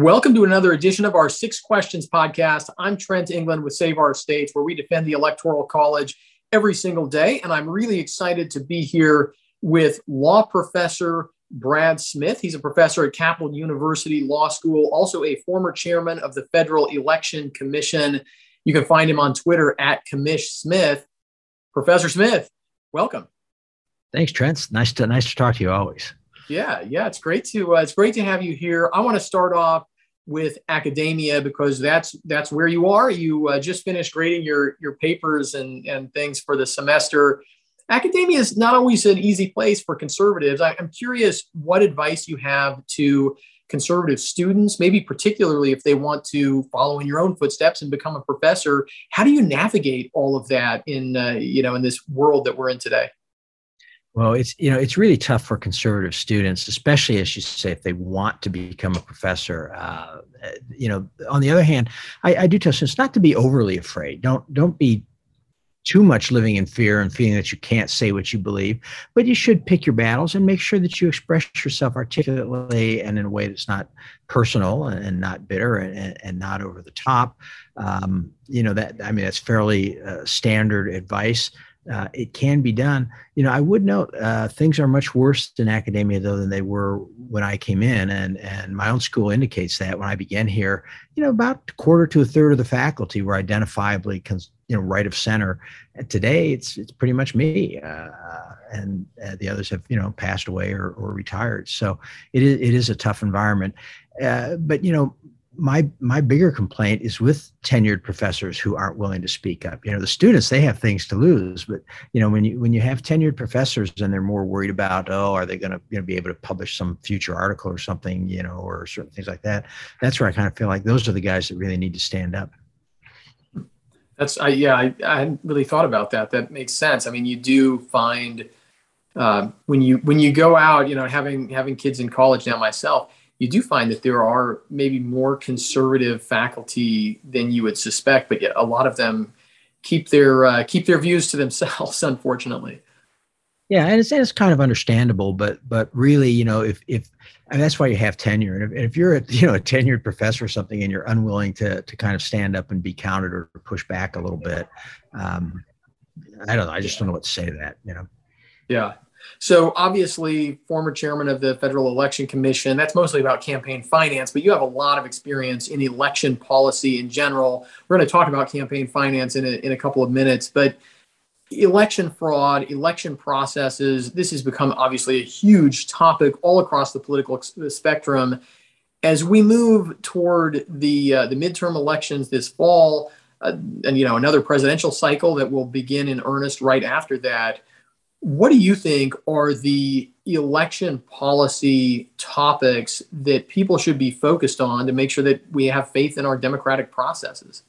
Welcome to another edition of our Six Questions podcast. I'm Trent England with Save Our States, where we defend the Electoral College every single day. And I'm really excited to be here with law professor Brad Smith. He's a professor at Capital University Law School, also a former chairman of the Federal Election Commission. You can find him on Twitter at Commish Smith. Professor Smith, welcome. Thanks, Trent. Nice to nice to talk to you always. Yeah, yeah, it's great to uh, it's great to have you here. I want to start off with academia because that's that's where you are. You uh, just finished grading your your papers and and things for the semester. Academia is not always an easy place for conservatives. I, I'm curious what advice you have to conservative students, maybe particularly if they want to follow in your own footsteps and become a professor. How do you navigate all of that in uh, you know in this world that we're in today? Well, it's you know it's really tough for conservative students, especially as you say, if they want to become a professor. Uh, you know, on the other hand, I, I do tell students not to be overly afraid. Don't don't be too much living in fear and feeling that you can't say what you believe, but you should pick your battles and make sure that you express yourself articulately and in a way that's not personal and not bitter and, and not over the top. Um, you know that I mean that's fairly uh, standard advice uh, it can be done. You know, I would note uh, things are much worse in academia though than they were when I came in, and and my own school indicates that when I began here, you know, about a quarter to a third of the faculty were identifiably, cons- you know, right of center. And today, it's it's pretty much me, uh, and uh, the others have you know passed away or, or retired. So it is it is a tough environment. Uh, but you know, my my bigger complaint is with tenured professors who aren't willing to speak up. You know, the students they have things to lose, but you know when you when you have tenured professors and they're more worried about oh are they going to you know, be able to publish some future article or something you know or certain things like that. That's where I kind of feel like those are the guys that really need to stand up. That's I yeah I, I hadn't really thought about that. That makes sense. I mean you do find uh, when you when you go out you know having having kids in college now myself you do find that there are maybe more conservative faculty than you would suspect, but yet a lot of them keep their uh, keep their views to themselves, unfortunately. Yeah, and it's, and it's kind of understandable, but but really, you know, if if and that's why you have tenure, and if, if you're a you know a tenured professor or something, and you're unwilling to to kind of stand up and be counted or push back a little bit, um, I don't know. I just don't know what to say to that. You know. Yeah, so obviously, former chairman of the Federal Election Commission, that's mostly about campaign finance, but you have a lot of experience in election policy in general. We're going to talk about campaign finance in a, in a couple of minutes, but election fraud, election processes, this has become obviously a huge topic all across the political spectrum. As we move toward the uh, the midterm elections this fall, uh, and you know another presidential cycle that will begin in earnest right after that, what do you think are the election policy topics that people should be focused on to make sure that we have faith in our democratic processes?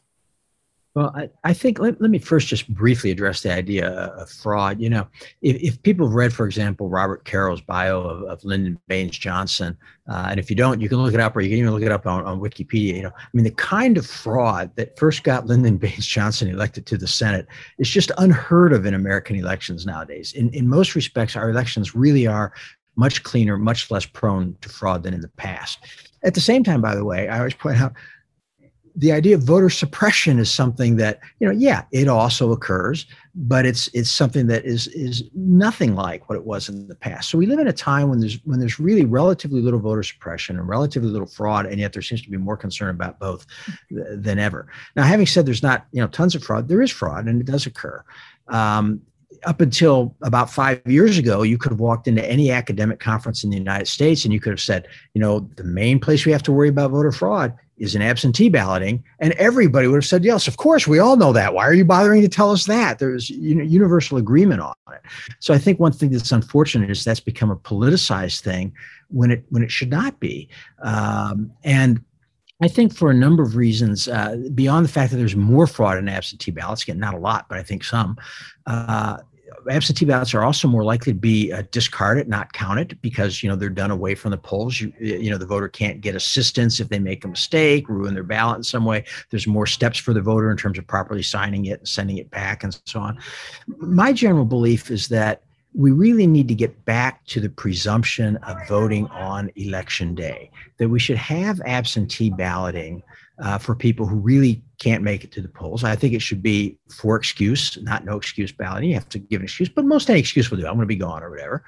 Well, I, I think let, let me first just briefly address the idea of fraud. You know, if, if people have read, for example, Robert Caro's bio of, of Lyndon Baines Johnson, uh, and if you don't, you can look it up or you can even look it up on, on Wikipedia. You know, I mean, the kind of fraud that first got Lyndon Baines Johnson elected to the Senate is just unheard of in American elections nowadays. In, in most respects, our elections really are much cleaner, much less prone to fraud than in the past. At the same time, by the way, I always point out the idea of voter suppression is something that you know yeah it also occurs but it's it's something that is is nothing like what it was in the past. So we live in a time when there's when there's really relatively little voter suppression and relatively little fraud and yet there seems to be more concern about both th- than ever. Now having said there's not you know tons of fraud there is fraud and it does occur. Um, up until about five years ago, you could have walked into any academic conference in the United States and you could have said, you know, the main place we have to worry about voter fraud is an absentee balloting, and everybody would have said yes. Of course, we all know that. Why are you bothering to tell us that? There's universal agreement on it. So I think one thing that's unfortunate is that's become a politicized thing when it when it should not be. Um, and I think for a number of reasons, uh, beyond the fact that there's more fraud in absentee ballots, again, not a lot, but I think some, uh, absentee ballots are also more likely to be uh, discarded, not counted, because you know they're done away from the polls. You you know the voter can't get assistance if they make a mistake, ruin their ballot in some way. There's more steps for the voter in terms of properly signing it and sending it back and so on. My general belief is that we really need to get back to the presumption of voting on election day, that we should have absentee balloting uh, for people who really can't make it to the polls. I think it should be for excuse, not no excuse ballot. You have to give an excuse, but most any excuse will do. I'm going to be gone or whatever.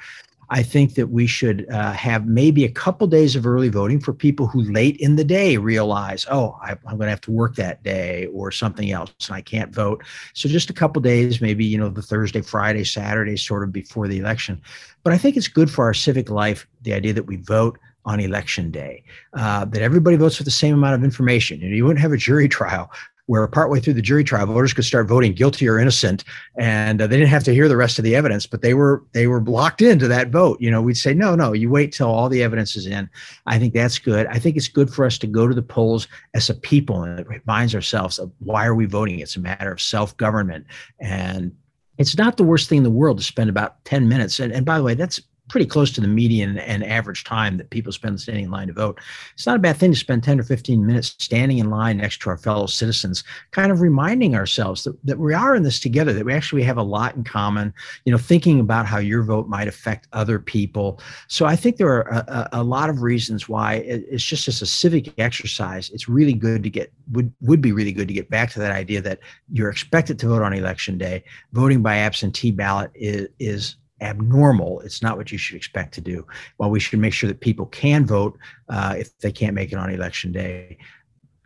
I think that we should uh, have maybe a couple days of early voting for people who late in the day realize, oh, I, am going to have to work that day or something else, and I can't vote. So just a couple days, maybe you know the Thursday, Friday, Saturday, sort of before the election. But I think it's good for our civic life the idea that we vote on election day, uh, that everybody votes with the same amount of information. You, know, you wouldn't have a jury trial where partway through the jury trial, voters could start voting guilty or innocent, and uh, they didn't have to hear the rest of the evidence, but they were they were locked into that vote. You know, we'd say, no, no, you wait till all the evidence is in. I think that's good. I think it's good for us to go to the polls as a people and it reminds ourselves of why are we voting? It's a matter of self government, and it's not the worst thing in the world to spend about 10 minutes. And, and by the way, that's pretty close to the median and average time that people spend standing in line to vote. It's not a bad thing to spend 10 or 15 minutes standing in line next to our fellow citizens, kind of reminding ourselves that, that we are in this together, that we actually have a lot in common, you know, thinking about how your vote might affect other people. So I think there are a, a lot of reasons why it's just as a civic exercise, it's really good to get, would, would be really good to get back to that idea that you're expected to vote on election day. Voting by absentee ballot is, is abnormal. It's not what you should expect to do. While we should make sure that people can vote uh, if they can't make it on election day,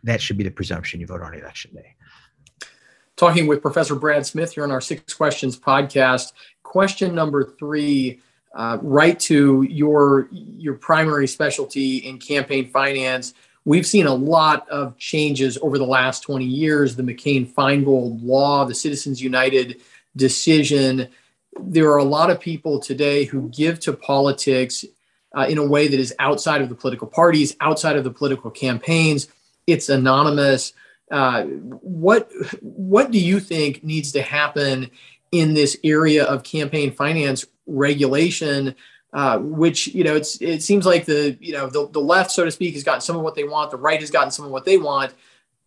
that should be the presumption you vote on election day. Talking with Professor Brad Smith here on our Six Questions podcast. Question number three, uh, right to your your primary specialty in campaign finance. We've seen a lot of changes over the last 20 years. The McCain Feingold law, the Citizens United decision there are a lot of people today who give to politics uh, in a way that is outside of the political parties, outside of the political campaigns. It's anonymous. Uh, what what do you think needs to happen in this area of campaign finance regulation? Uh, which you know, it's it seems like the you know the, the left, so to speak, has gotten some of what they want. The right has gotten some of what they want,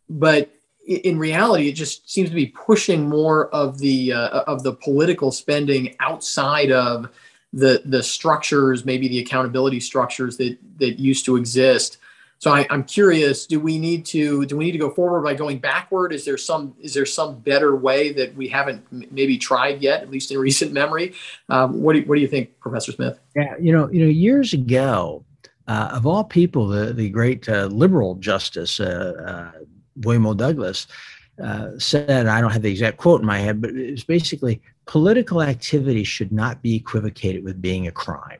but in reality, it just seems to be pushing more of the uh, of the political spending outside of the the structures, maybe the accountability structures that that used to exist. So I, am curious: do we need to do we need to go forward by going backward? Is there some is there some better way that we haven't maybe tried yet, at least in recent memory? Um, what do what do you think, Professor Smith? Yeah, you know, you know, years ago, uh, of all people, the the great uh, liberal justice uh, William Douglas uh, said, I don't have the exact quote in my head, but it's basically political activity should not be equivocated with being a crime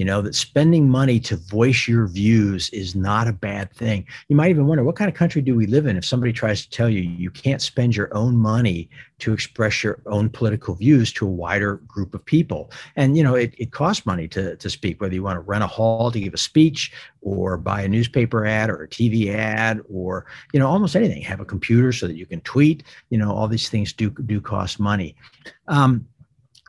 you know that spending money to voice your views is not a bad thing. You might even wonder what kind of country do we live in? If somebody tries to tell you you can't spend your own money to express your own political views to a wider group of people. And you know it, it costs money to, to speak whether you want to rent a hall to give a speech or buy a newspaper ad or a tv ad or you know almost anything. Have a computer so that you can tweet. You know all these things do do cost money. Um,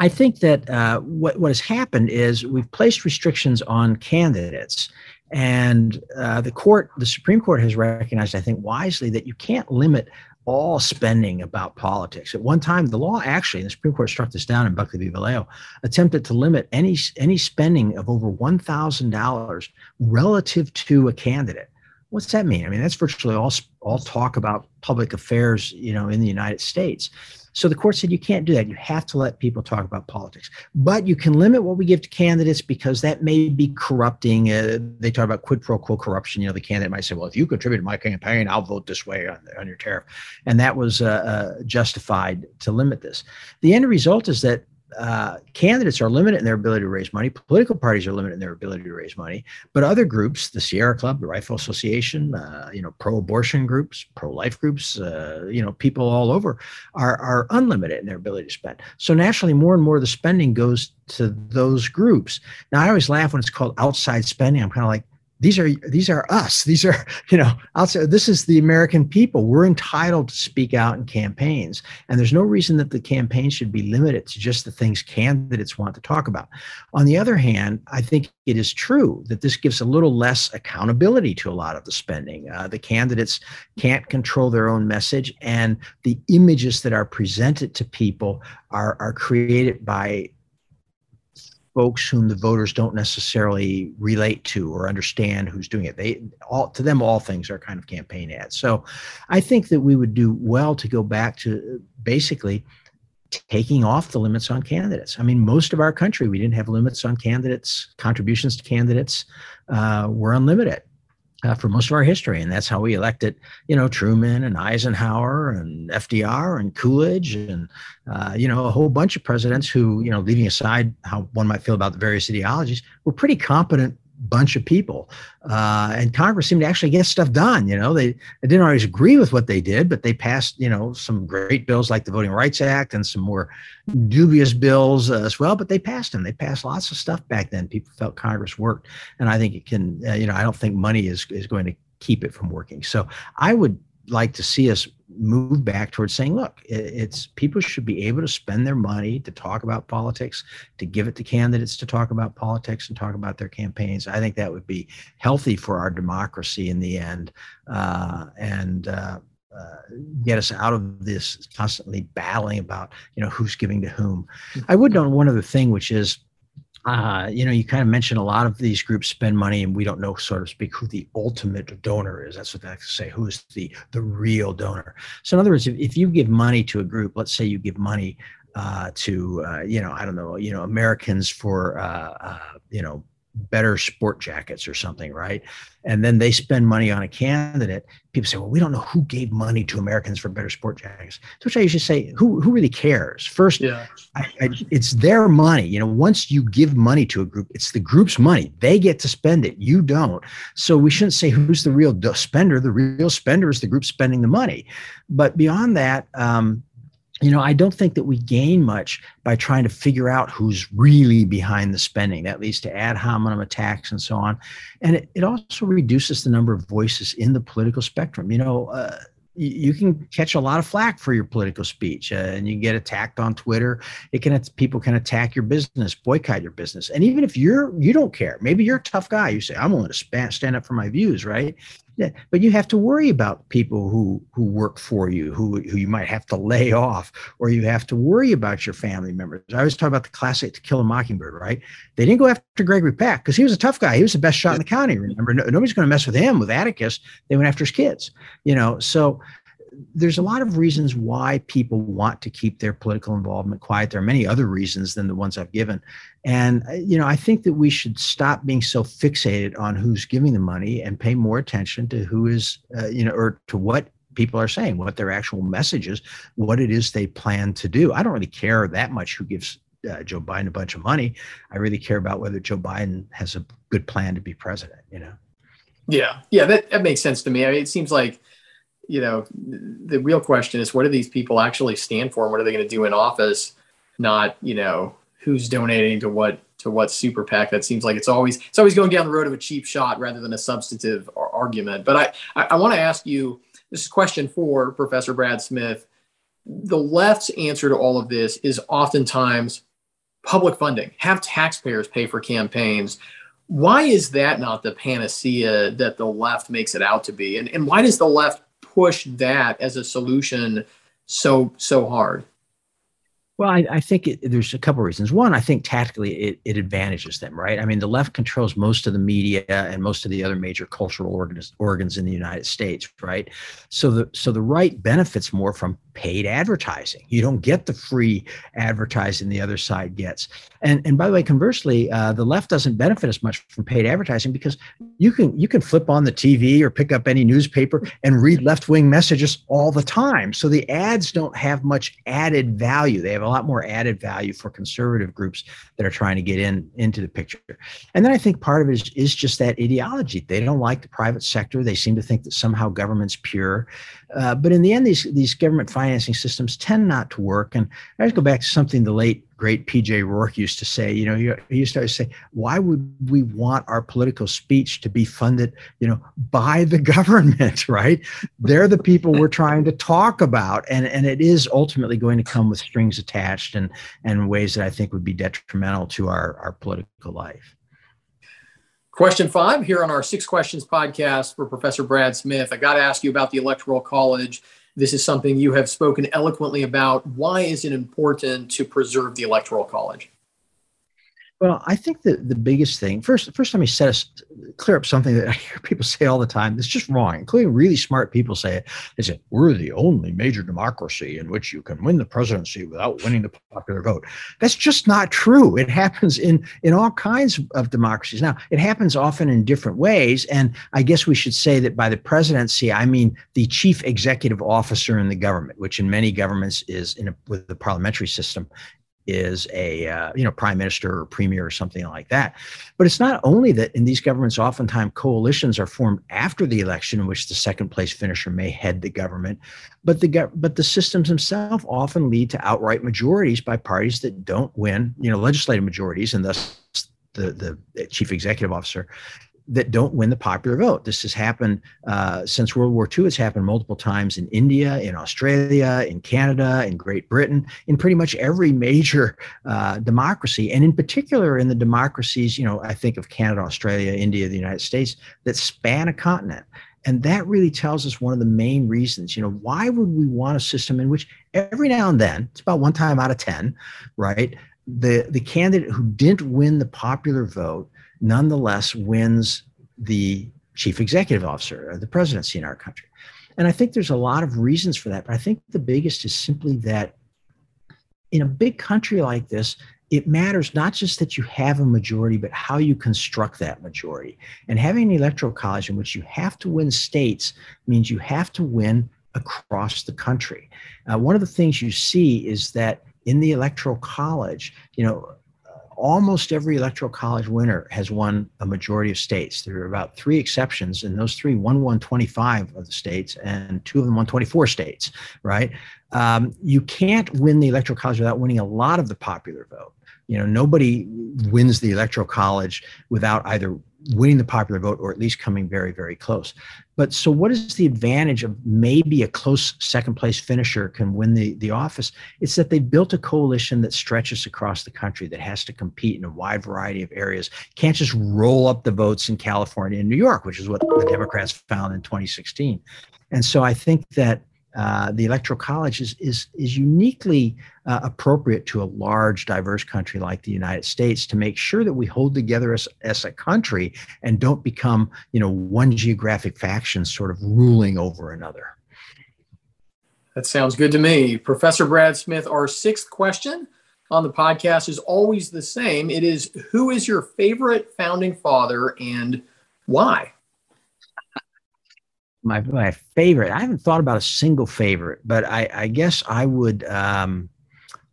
I think that uh, what, what has happened is we've placed restrictions on candidates. And uh, the court, the Supreme Court has recognized, I think wisely, that you can't limit all spending about politics. At one time, the law actually, and the Supreme Court struck this down in Buckley v. Valeo, attempted to limit any any spending of over one thousand dollars relative to a candidate. What's that mean? I mean, that's virtually all all talk about public affairs, you know, in the United States. So the court said you can't do that. You have to let people talk about politics, but you can limit what we give to candidates because that may be corrupting. Uh, they talk about quid pro quo corruption. You know, the candidate might say, "Well, if you contribute to my campaign, I'll vote this way on, on your tariff," and that was uh, uh, justified to limit this. The end result is that uh, candidates are limited in their ability to raise money. Political parties are limited in their ability to raise money. But other groups, the Sierra Club, the Rifle Association, uh, you know, pro-abortion groups, pro-life groups, uh, you know, people all over are are unlimited in their ability to spend. So naturally, more and more of the spending goes to those groups. Now, I always laugh when it's called outside spending. I'm kind of like, these are these are us. These are you know outside this is the american people. We're entitled to speak out in campaigns and there's no reason that the campaign should be limited to just the things candidates want to talk about. On the other hand i think it is true that this gives a little less accountability to a lot of the spending. Uh, the candidates can't control their own message and the images that are presented to people are are created by folks whom the voters don't necessarily relate to or understand who's doing it. They all to them all things are kind of campaign ads. So I think that we would do well to go back to basically taking off the limits on candidates. I mean, most of our country, we didn't have limits on candidates, contributions to candidates uh, were unlimited uh, for most of our history. And that's how we elected, you know, Truman and Eisenhower and FDR and Coolidge and, uh, you know, a whole bunch of presidents who, you know, leaving aside how one might feel about the various ideologies, were pretty competent bunch of people. Uh, and Congress seemed to actually get stuff done. You know, they, they didn't always agree with what they did, but they passed, you know, some great bills like the Voting Rights Act and some more dubious bills uh, as well. But they passed them. They passed lots of stuff back then. People felt Congress worked, and I think it can. Uh, you know, I don't think money is is going to keep it from working. So I would like to see us move back towards saying, look, it's people should be able to spend their money to talk about politics, to give it to candidates to talk about politics and talk about their campaigns. I think that would be healthy for our democracy in the end, uh, and uh, uh, get us out of this constantly battling about you know who's giving to whom. I would note one other thing, which is uh, you know, you kind of mentioned a lot of these groups spend money, and we don't know, so to speak, who the ultimate donor is. That's what I say. Who is the the real donor? So, in other words, if, if you give money to a group, let's say you give money uh, to, uh, you know, I don't know, you know, Americans for, uh, uh, you know, better sport jackets or something, right? And then they spend money on a candidate. People say, well, we don't know who gave money to Americans for better sport jackets. To which I usually say, who, who really cares? First, yeah. I, I, it's their money. You know, once you give money to a group, it's the group's money. They get to spend it. You don't. So we shouldn't say who's the real spender. The real spender is the group spending the money. But beyond that, um, you know, I don't think that we gain much by trying to figure out who's really behind the spending. That leads to ad hominem attacks and so on. And it, it also reduces the number of voices in the political spectrum. You know, uh, you can catch a lot of flack for your political speech uh, and you get attacked on twitter it can people can attack your business boycott your business and even if you're you don't care maybe you're a tough guy you say i'm willing to stand up for my views right but you have to worry about people who who work for you, who who you might have to lay off, or you have to worry about your family members. I always talk about the classic To Kill a Mockingbird, right? They didn't go after Gregory Peck because he was a tough guy. He was the best shot in the county. Remember, no, nobody's going to mess with him. With Atticus, they went after his kids. You know, so there's a lot of reasons why people want to keep their political involvement quiet. There are many other reasons than the ones I've given. And, uh, you know, I think that we should stop being so fixated on who's giving the money and pay more attention to who is, uh, you know, or to what people are saying, what their actual message is, what it is they plan to do. I don't really care that much who gives uh, Joe Biden a bunch of money. I really care about whether Joe Biden has a good plan to be president, you know? Yeah. Yeah. That, that makes sense to me. I mean, it seems like, you know, the real question is what do these people actually stand for and what are they going to do in office? Not, you know, who's donating to what to what super PAC. That seems like it's always it's always going down the road of a cheap shot rather than a substantive argument. But I I, I want to ask you this is question for Professor Brad Smith. The left's answer to all of this is oftentimes public funding. Have taxpayers pay for campaigns. Why is that not the panacea that the left makes it out to be? And, and why does the left push that as a solution so so hard? Well, I, I think it, there's a couple of reasons. One, I think tactically it, it advantages them, right? I mean, the left controls most of the media and most of the other major cultural organs, organs in the United States, right? So the so the right benefits more from paid advertising. You don't get the free advertising the other side gets. And and by the way, conversely, uh, the left doesn't benefit as much from paid advertising because you can you can flip on the TV or pick up any newspaper and read left wing messages all the time. So the ads don't have much added value. They have lot more added value for conservative groups that are trying to get in into the picture. And then I think part of it is, is just that ideology. They don't like the private sector. They seem to think that somehow government's pure. Uh, but in the end, these these government financing systems tend not to work. And I just go back to something the late great PJ Rourke used to say. You know, he used to always say, "Why would we want our political speech to be funded, you know, by the government? Right? They're the people we're trying to talk about, and and it is ultimately going to come with strings attached and and ways that I think would be detrimental to our our political life." Question five here on our Six Questions podcast for Professor Brad Smith. I got to ask you about the Electoral College. This is something you have spoken eloquently about. Why is it important to preserve the Electoral College? Well, I think that the biggest thing first, first let me set us clear up something that I hear people say all the time. It's just wrong, including really smart people say it. They say we're the only major democracy in which you can win the presidency without winning the popular vote. That's just not true. It happens in in all kinds of democracies. Now, it happens often in different ways, and I guess we should say that by the presidency, I mean the chief executive officer in the government, which in many governments is in a, with the parliamentary system is a uh, you know prime minister or premier or something like that. But it's not only that in these governments oftentimes coalitions are formed after the election in which the second place finisher may head the government but the but the systems themselves often lead to outright majorities by parties that don't win you know legislative majorities and thus the the chief executive officer that don't win the popular vote. This has happened uh, since World War II. It's happened multiple times in India, in Australia, in Canada, in Great Britain, in pretty much every major uh, democracy, and in particular in the democracies. You know, I think of Canada, Australia, India, the United States that span a continent. And that really tells us one of the main reasons. You know, why would we want a system in which every now and then, it's about one time out of 10, right? The, the candidate who didn't win the popular vote nonetheless wins the chief executive officer, the presidency in our country. And I think there's a lot of reasons for that. But I think the biggest is simply that in a big country like this, it matters not just that you have a majority, but how you construct that majority. And having an electoral college in which you have to win states means you have to win across the country. Uh, one of the things you see is that in the electoral college, you know, almost every electoral college winner has won a majority of states. There are about three exceptions, and those three, won 25 of the states, and two of them won 24 states, right? Um, you can't win the electoral college without winning a lot of the popular vote. You know, nobody wins the electoral college without either winning the popular vote or at least coming very, very close. But so, what is the advantage of maybe a close second place finisher can win the, the office? It's that they built a coalition that stretches across the country that has to compete in a wide variety of areas. Can't just roll up the votes in California and New York, which is what the Democrats found in 2016. And so, I think that uh, the electoral college is is is uniquely uh, appropriate to a large, diverse country like the United States to make sure that we hold together as, as a country and don't become, you know, one geographic faction sort of ruling over another. That sounds good to me, Professor Brad Smith. Our sixth question on the podcast is always the same. It is, who is your favorite founding father and why? My my favorite. I haven't thought about a single favorite, but I, I guess I would. Um,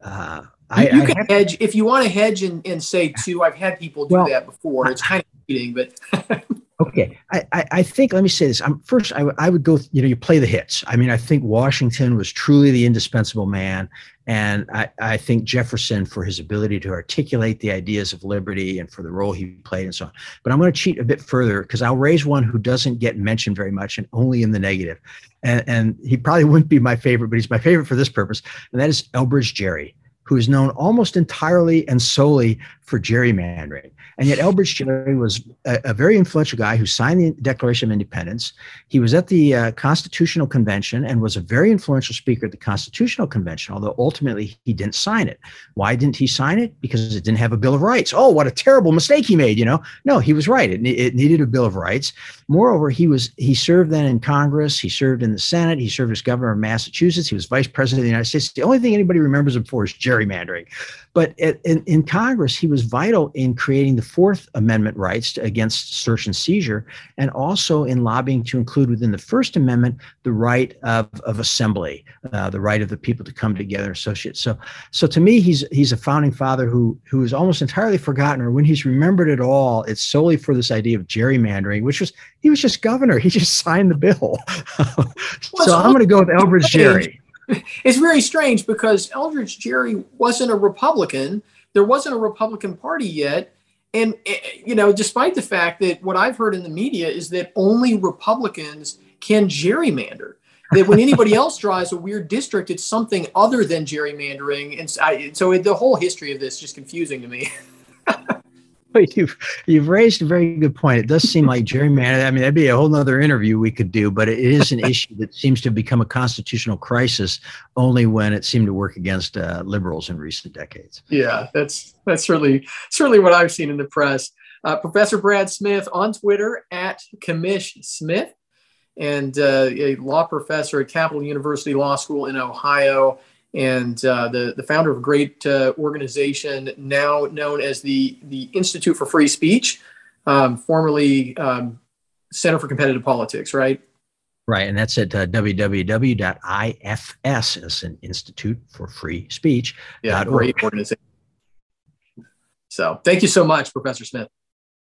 uh, I, you, can hedge if you want to hedge and, and say two. I've had people do well, that before. It's kind of cheating, but Okay, I, I, I, think let me say this. I'm first. I, I would go. You know, you play the hits. I mean, I think Washington was truly the indispensable man, and I, I think Jefferson for his ability to articulate the ideas of liberty and for the role he played and so on. But I'm going to cheat a bit further because I'll raise one who doesn't get mentioned very much and only in the negative, and and he probably wouldn't be my favorite, but he's my favorite for this purpose, and that is Elbridge Gerry who is known almost entirely and solely for gerrymandering. And yet, Elbridge Gerry was a, a, very influential guy who signed the Declaration of Independence. He was at the uh, Constitutional Convention and was a very influential speaker at the Constitutional Convention, although ultimately he didn't sign it. Why didn't he sign it? Because it didn't have a Bill of Rights. Oh, what a terrible mistake he made, you know? No, he was right. It, it needed a Bill of Rights. Moreover, he was he served then in Congress, he served in the Senate, he served as governor of Massachusetts, he was vice president of the United States. The only thing anybody remembers him for is gerrymandering. But in, in Congress, he was vital in creating the Fourth Amendment rights to, against search and seizure, and also in lobbying to include within the First Amendment the right of, of assembly, uh, the right of the people to come together and associate. So, so to me, he's he's a founding father who who is almost entirely forgotten, or when he's remembered at all, it's solely for this idea of gerrymandering, which was he was just governor. He just signed the bill. so I'm going to go with Elbridge Gerry. It's very strange because Elbridge Gerry wasn't a Republican. There wasn't a Republican Party yet. And, eh, you know, despite the fact that what I've heard in the media is that only Republicans can gerrymander, that when anybody else draws a weird district, it's something other than gerrymandering. And I, so the whole history of this is just confusing to me. you've you've raised a very good point. It does seem like gerrymandering. I mean, that'd be a whole other interview we could do, but it is an issue that seems to become a constitutional crisis only when it seemed to work against uh, liberals in recent decades. Yeah, that's that's certainly certainly what I've seen in the press. Uh, Professor Brad Smith on Twitter at Commish Smith, and uh, a law professor at Capital University Law School in Ohio and uh, the, the founder of a great uh, organization now known as the, the Institute for Free Speech, um, formerly um, Center for Competitive Politics, right? Right, and that's at uh, www.ifs, as an Institute for Free Speech. Yeah, great organization. So thank you so much, Professor Smith.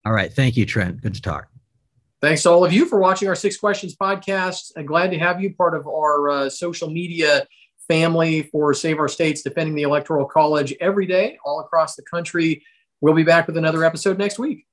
All right, thank you, Trent. Good to talk. Thanks to all of you for watching our Six Questions podcast. I'm glad to have you part of our uh, social media family for Save Our States defending the Electoral College every day all across the country. We'll be back with another episode next week.